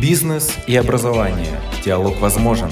Бизнес и образование. Диалог возможен.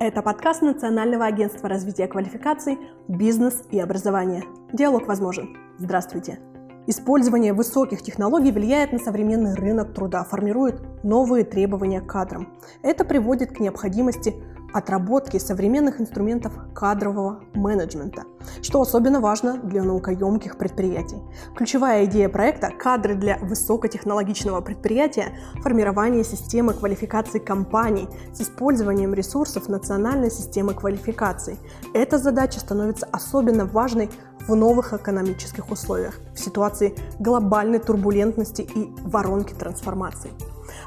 Это подкаст Национального агентства развития квалификаций «Бизнес и образование». Диалог возможен. Здравствуйте. Использование высоких технологий влияет на современный рынок труда, формирует новые требования к кадрам. Это приводит к необходимости отработки современных инструментов кадрового менеджмента, что особенно важно для наукоемких предприятий. Ключевая идея проекта – кадры для высокотехнологичного предприятия, формирование системы квалификации компаний с использованием ресурсов национальной системы квалификаций. Эта задача становится особенно важной в новых экономических условиях, в ситуации глобальной турбулентности и воронки трансформации.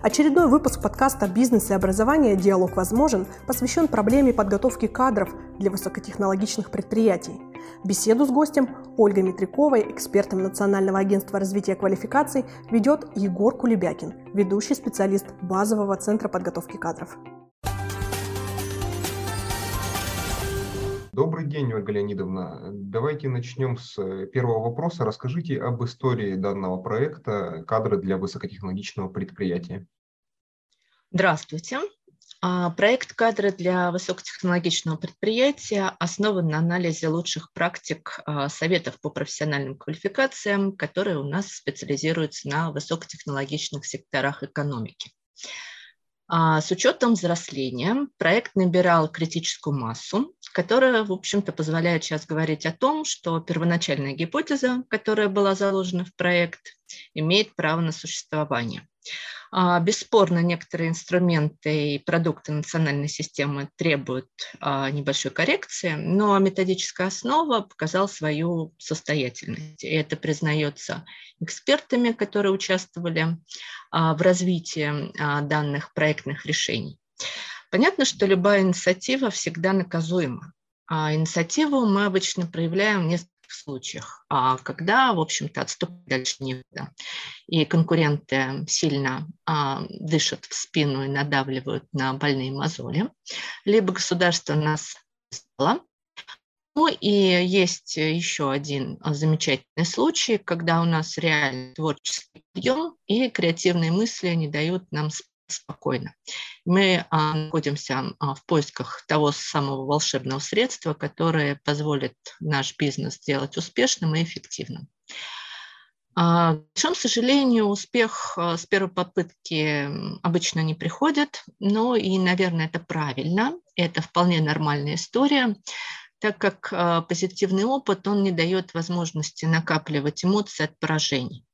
Очередной выпуск подкаста «Бизнес и образование. Диалог возможен» посвящен проблеме подготовки кадров для высокотехнологичных предприятий. Беседу с гостем Ольгой Митряковой, экспертом Национального агентства развития квалификаций, ведет Егор Кулебякин, ведущий специалист базового центра подготовки кадров. Добрый день, Ольга Леонидовна. Давайте начнем с э, первого вопроса. Расскажите об истории данного проекта «Кадры для высокотехнологичного предприятия». Здравствуйте. А, проект «Кадры для высокотехнологичного предприятия» основан на анализе лучших практик а, советов по профессиональным квалификациям, которые у нас специализируются на высокотехнологичных секторах экономики. А, с учетом взросления проект набирал критическую массу, которая, в общем-то, позволяет сейчас говорить о том, что первоначальная гипотеза, которая была заложена в проект, имеет право на существование. А, бесспорно, некоторые инструменты и продукты национальной системы требуют а, небольшой коррекции, но методическая основа показала свою состоятельность. И это признается экспертами, которые участвовали а, в развитии данных проектных решений. Понятно, что любая инициатива всегда наказуема. А инициативу мы обычно проявляем в нескольких случаях, а когда, в общем-то, отступать дальше некуда. И конкуренты сильно а, дышат в спину и надавливают на больные мозоли, либо государство нас стало. Ну и есть еще один замечательный случай, когда у нас реально творческий подъем и креативные мысли не дают нам спокойно. Мы а, находимся а, в поисках того самого волшебного средства, которое позволит наш бизнес сделать успешным и эффективным. А, к большому сожалению, успех с первой попытки обычно не приходит, но и, наверное, это правильно, это вполне нормальная история, так как позитивный опыт, он не дает возможности накапливать эмоции от поражений.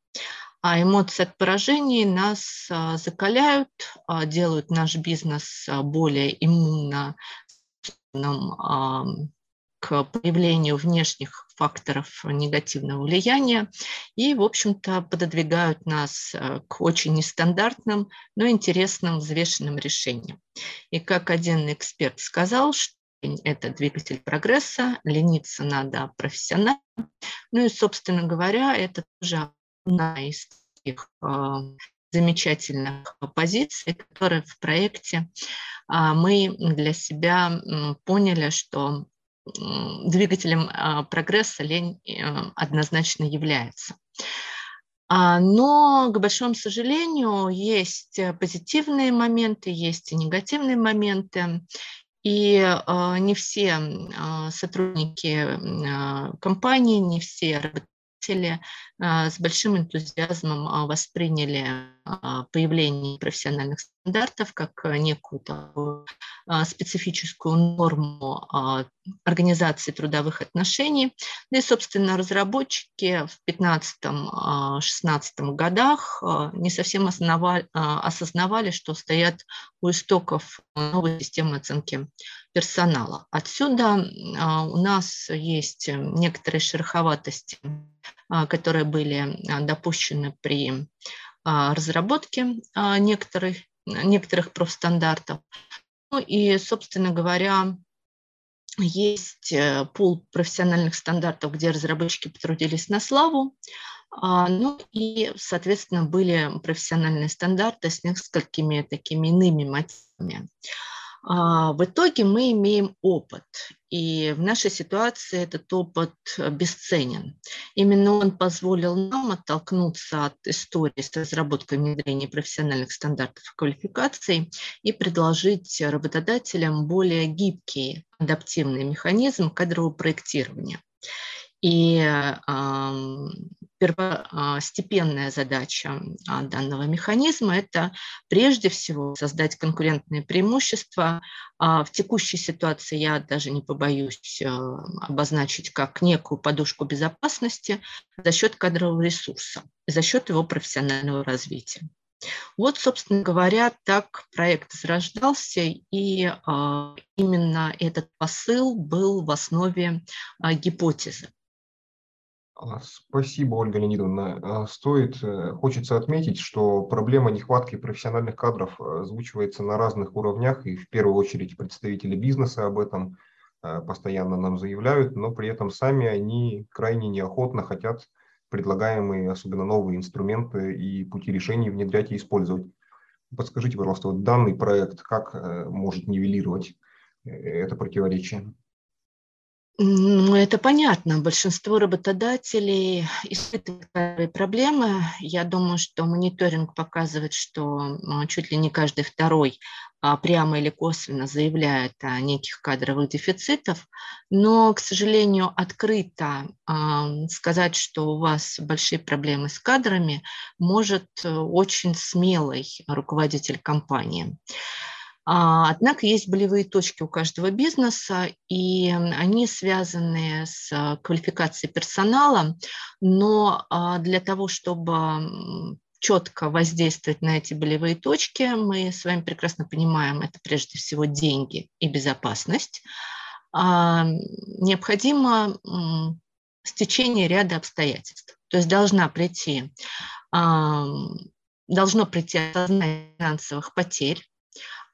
А эмоции от поражений нас а, закаляют, а, делают наш бизнес а, более иммунно к появлению внешних факторов негативного влияния и, в общем-то, пододвигают нас к очень нестандартным, но интересным взвешенным решениям. И как один эксперт сказал, что это двигатель прогресса, лениться надо профессионально. Ну и, собственно говоря, это тоже одна из таких а, замечательных позиций, которые в проекте а, мы для себя поняли, что двигателем а, прогресса лень э, однозначно является. Но, к большому сожалению, есть позитивные моменты, есть и негативные моменты. И не все сотрудники компании, не все работодатели а, с большим энтузиазмом а, восприняли а, появление профессиональных стандартов как некую специфическую норму организации трудовых отношений. Да и, собственно, разработчики в 2015-2016 годах не совсем основали, осознавали, что стоят у истоков новой системы оценки персонала. Отсюда у нас есть некоторые шероховатости а, которые были а, допущены при а, разработке некоторых, некоторых профстандартов. Ну и, собственно говоря, есть э, пул профессиональных стандартов, где разработчики потрудились на славу, ну и, соответственно, были профессиональные стандарты с несколькими такими иными мотивами. В итоге мы имеем опыт, и в нашей ситуации этот опыт бесценен. Именно он позволил нам оттолкнуться от истории с разработкой внедрения профессиональных стандартов квалификации и предложить работодателям более гибкий адаптивный механизм кадрового проектирования. И первостепенная задача а, данного механизма – это прежде всего создать конкурентные преимущества. А в текущей ситуации я даже не побоюсь э, обозначить как некую подушку безопасности за счет кадрового ресурса, за счет его профессионального развития. Вот, собственно говоря, так проект зарождался, и а, именно этот посыл был в основе гипотезы. А, спасибо, Ольга Леонидовна. А, стоит, э, хочется отметить, что проблема нехватки профессиональных кадров э, озвучивается на разных уровнях, и в первую очередь представители бизнеса об этом э, постоянно нам заявляют, но при этом сами они крайне неохотно хотят предлагаемые, особенно новые инструменты и пути решений внедрять и использовать. Подскажите, пожалуйста, вот данный проект как может нивелировать это противоречие? Ну, это понятно. Большинство работодателей испытывают проблемы. Я думаю, что мониторинг показывает, что а, чуть ли не каждый второй а, прямо или косвенно заявляет о неких кадровых дефицитах, но, к сожалению, открыто а, сказать, что у вас большие проблемы с кадрами, может э, очень смелый руководитель компании. А, однако есть болевые точки у каждого бизнеса, и они связаны с а, квалификацией персонала, но а, для того, чтобы четко воздействовать на эти болевые точки, мы с вами прекрасно понимаем, это прежде всего деньги и безопасность, необходимо стечение ряда обстоятельств. То есть должна прийти, должно прийти осознание финансовых потерь,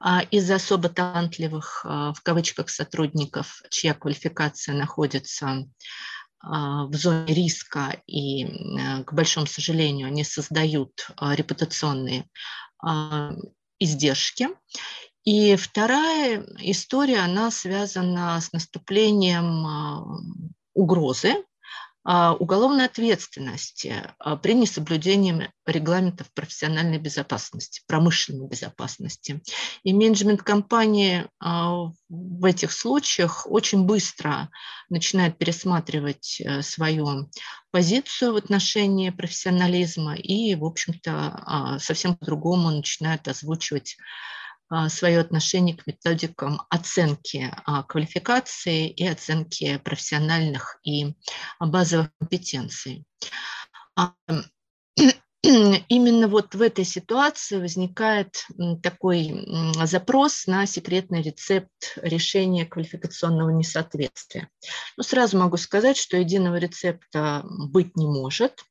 а из-за особо талантливых, а, в кавычках, сотрудников, чья квалификация находится а, в зоне риска и, к большому сожалению, они создают репутационные издержки. И вторая история, она связана с наступлением угрозы уголовной ответственности а, при несоблюдении регламентов профессиональной безопасности, промышленной безопасности. И менеджмент компании а, в этих случаях очень быстро начинает пересматривать э, свою позицию в отношении профессионализма и, в общем-то, совсем по-другому начинает озвучивать а, свое отношение к методикам оценки а, квалификации и оценки профессиональных и базовых компетенций. Именно вот в этой ситуации возникает такой запрос на секретный рецепт решения квалификационного несоответствия. Ну, сразу могу сказать, что единого рецепта быть не может,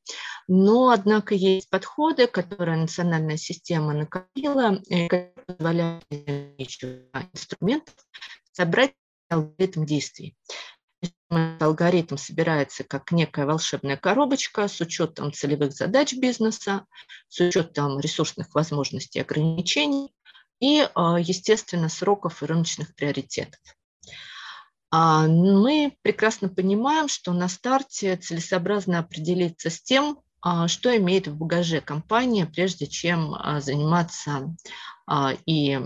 но, однако, есть подходы, которые национальная система накопила, и которые позволяют инструментов собрать алгоритм действий алгоритм собирается как некая волшебная коробочка с учетом целевых задач бизнеса, с учетом ресурсных возможностей и ограничений и, а, естественно, сроков и рыночных приоритетов. А, мы прекрасно понимаем, что на старте целесообразно определиться с тем, что имеет в багаже компания, прежде чем заниматься а, и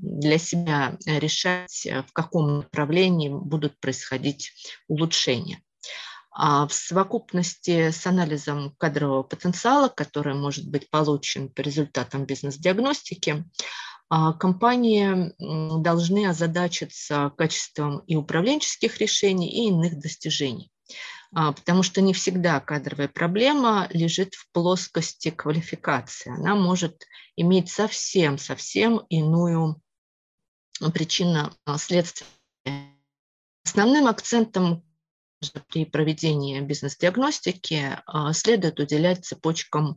для себя решать, э, в каком направлении будут происходить улучшения. А в совокупности с анализом кадрового потенциала, который может быть получен по результатам бизнес-диагностики, а, компании должны озадачиться качеством и управленческих решений, и иных достижений. А, потому что не всегда кадровая проблема лежит в плоскости квалификации. Она может иметь совсем-совсем иную причинно-следствие. Основным акцентом при проведении бизнес-диагностики а, следует уделять цепочкам а,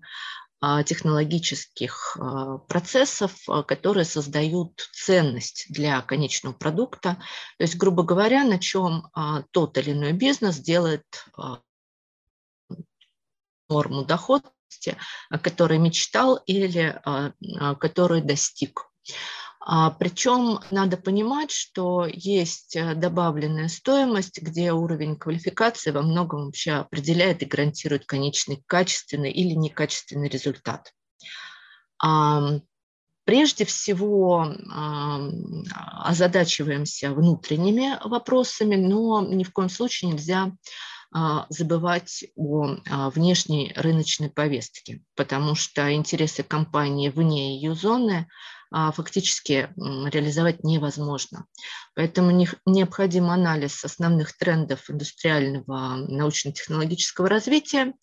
технологических а, процессов, а, которые создают ценность для конечного продукта. То есть, грубо говоря, на чем тот или иной бизнес делает норму доходности, о которой мечтал или который достиг. А, причем надо понимать, что есть э, добавленная стоимость, где уровень квалификации во многом вообще определяет и гарантирует конечный качественный или некачественный результат. Прежде всего озадачиваемся внутренними вопросами, но ни в коем случае нельзя а, забывать о а, внешней рыночной повестке, потому что интересы компании вне ее зоны фактически реализовать невозможно. Поэтому необходим анализ основных трендов индустриального научно-технологического развития,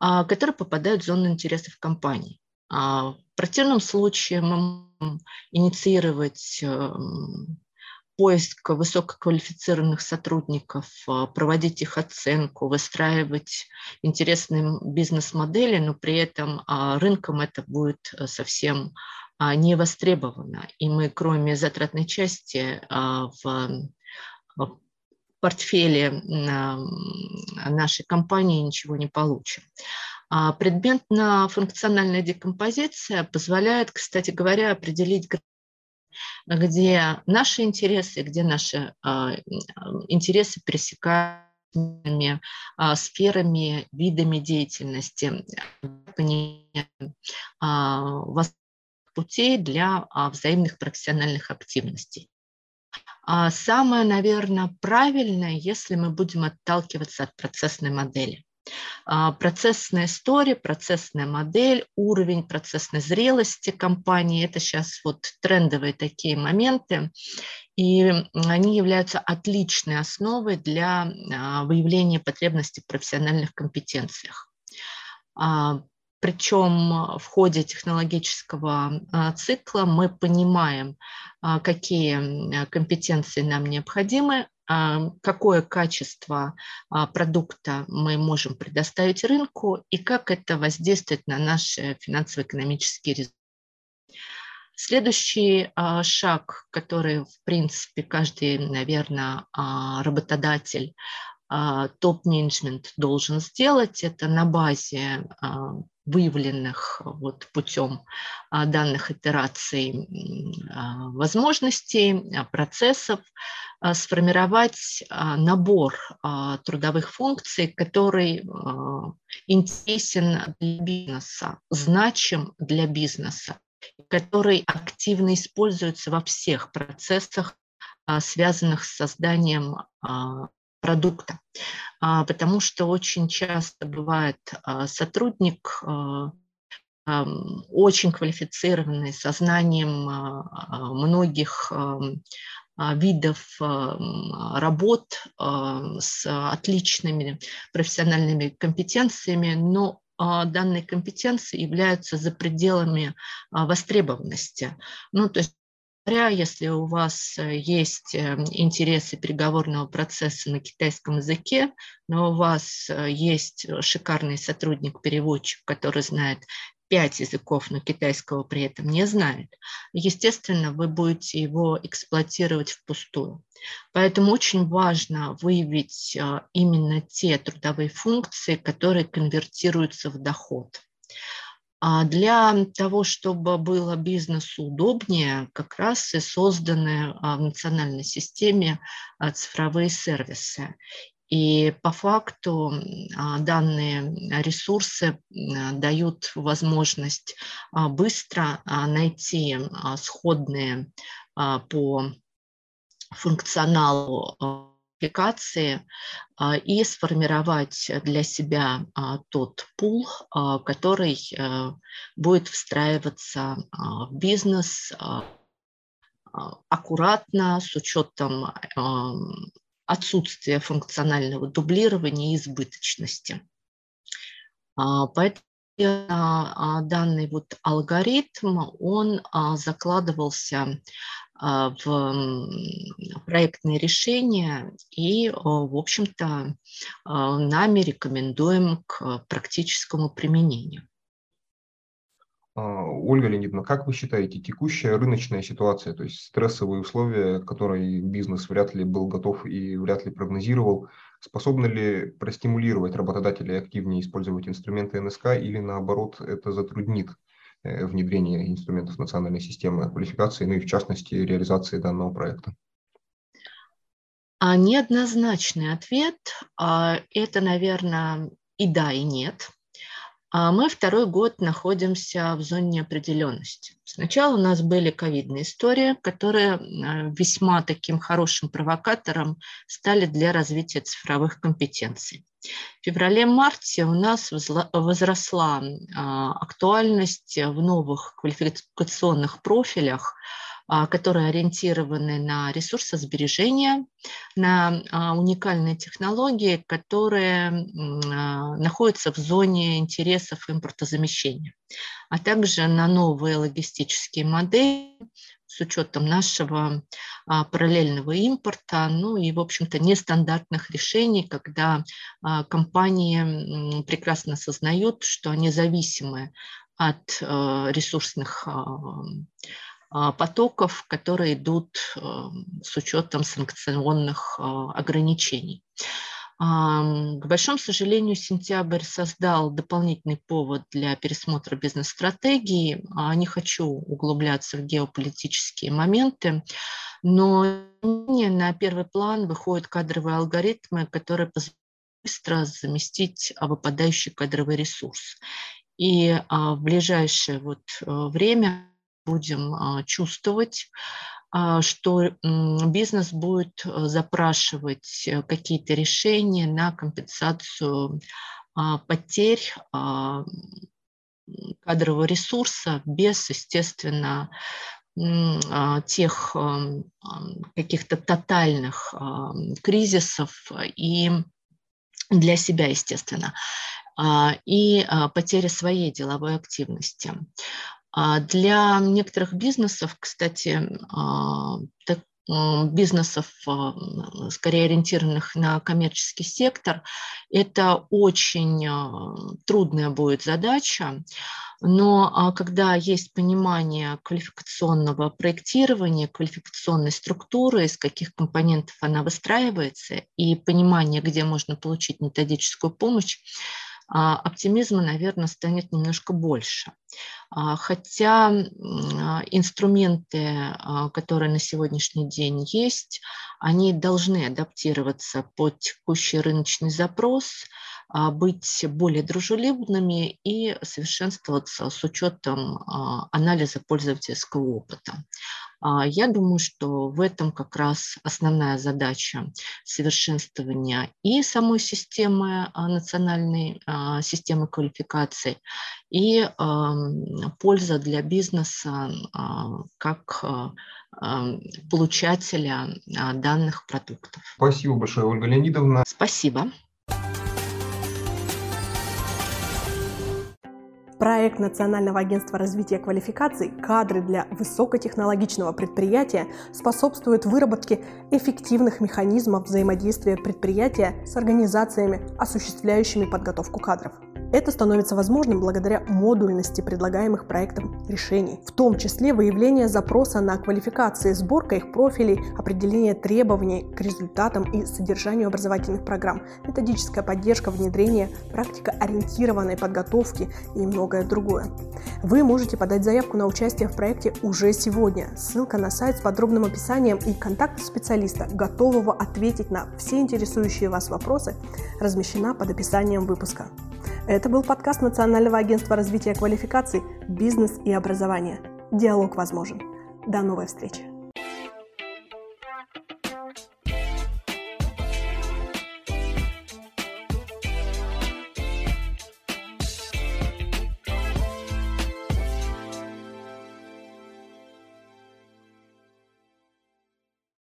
которые попадают в зону интересов компании. В противном случае инициировать эм, поиск высококвалифицированных сотрудников, а, проводить их оценку, выстраивать интересные бизнес-модели, но при этом а, рынком это будет э, совсем а, не востребовано. И мы, кроме затратной части, в портфеле нашей компании ничего не получим. Предметно-функциональная декомпозиция позволяет, кстати говоря, определить где наши интересы, где наши а, интересы пересекаются а, сферами, видами деятельности, а, путей для взаимных профессиональных активностей. Самое, наверное, правильное, если мы будем отталкиваться от процессной модели. А, процессная история, процессная модель, уровень процессной зрелости компании – это сейчас вот трендовые такие моменты, и они являются отличной основой для а, выявления потребностей в профессиональных компетенциях. А, Причем в ходе технологического цикла мы понимаем, какие компетенции нам необходимы, а, какое качество а, продукта мы можем предоставить рынку и как это воздействует на наши финансово-экономические результаты. Следующий а, шаг, который, в принципе, каждый, наверное, работодатель топ-менеджмент должен сделать, это на базе выявленных вот путем данных итераций возможностей, процессов, а, сформировать а, набор а, трудовых функций, который интересен для бизнеса, значим для бизнеса, который активно используется во всех процессах, связанных с созданием продукта. Потому что очень часто бывает сотрудник очень квалифицированный, со знанием многих а, видов а, работ а, с отличными профессиональными компетенциями, но данные компетенции являются за пределами востребованности. Ну, то есть если у вас есть э, интересы переговорного процесса на китайском языке, но у вас э, есть шикарный сотрудник-переводчик, который знает пять языков, но китайского при этом не знает, естественно, вы будете его эксплуатировать впустую. Поэтому очень важно выявить именно те трудовые функции, которые конвертируются в доход. А для того, чтобы было бизнесу удобнее, как раз и созданы а, в национальной системе цифровые сервисы. И по факту а, данные ресурсы дают возможность а, быстро а, найти сходные по функционалу аппликации и сформировать для себя тот пул, который будет встраиваться в бизнес аккуратно, с учетом отсутствие функционального дублирования и избыточности. А, поэтому а, данный вот алгоритм, он а, закладывался в проектные решения и, в общем-то, нами рекомендуем к практическому применению. А, Ольга Леонидовна, как вы считаете, текущая рыночная ситуация, то есть стрессовые условия, которые бизнес вряд ли был готов и вряд ли прогнозировал, способны ли простимулировать работодателей активнее использовать инструменты НСК или наоборот это затруднит внедрения инструментов национальной системы квалификации, ну и в частности реализации данного проекта? А неоднозначный ответ а, – это, наверное, и да, и нет. А мы второй год находимся в зоне неопределенности. Сначала у нас были ковидные истории, которые весьма таким хорошим провокатором стали для развития цифровых компетенций. В феврале-марте у нас возросла актуальность в новых квалификационных профилях а, которые ориентированы на ресурсосбережение, на а, уникальные технологии, которые а, находятся в зоне интересов импортозамещения, а также на новые логистические модели с учетом нашего параллельного импорта, ну и, в общем-то, нестандартных решений, когда компании прекрасно осознают, что они зависимы от ресурсных а, потоков, которые идут а, с учетом санкционных а, ограничений. К большому сожалению, сентябрь создал дополнительный повод для пересмотра бизнес-стратегии. Не хочу углубляться в геополитические моменты, но на первый план выходят кадровые алгоритмы, которые позволяют быстро заместить выпадающий кадровый ресурс. И в ближайшее вот время будем а, чувствовать, а, что бизнес будет э, запрашивать э, какие-то решения на компенсацию а, потерь кадрового ресурса без, естественно, тех каких-то тотальных кризисов и для себя, естественно, и потери своей деловой активности. А для некоторых бизнесов, кстати, а, бизнесов, а, скорее ориентированных на коммерческий сектор, это очень трудная будет задача. Но когда есть понимание квалификационного проектирования, квалификационной структуры, из каких компонентов она выстраивается, и понимание, где можно получить методическую помощь, оптимизма, наверное, станет немножко больше. А, хотя инструменты, а, которые на сегодняшний день есть, они должны адаптироваться под текущий рыночный запрос, быть более дружелюбными и совершенствоваться с учетом анализа пользовательского опыта. А, я думаю, что в этом как раз основная задача совершенствования и самой системы а, национальной а, системы квалификации, и польза для бизнеса как получателя данных продуктов. Спасибо большое, Ольга Леонидовна. Спасибо. Проект Национального агентства развития квалификаций «Кадры для высокотехнологичного предприятия» способствует выработке эффективных механизмов взаимодействия предприятия с организациями, осуществляющими подготовку кадров. Это становится возможным благодаря модульности предлагаемых проектом решений, в том числе выявление запроса на квалификации, сборка их профилей, определение требований к результатам и содержанию образовательных программ, методическая поддержка внедрения, практика ориентированной подготовки и многое другое. Вы можете подать заявку на участие в проекте уже сегодня. Ссылка на сайт с подробным описанием и контакт специалиста, готового ответить на все интересующие вас вопросы, размещена под описанием выпуска. Это был подкаст Национального агентства развития квалификаций «Бизнес и образование». Диалог возможен. До новой встречи.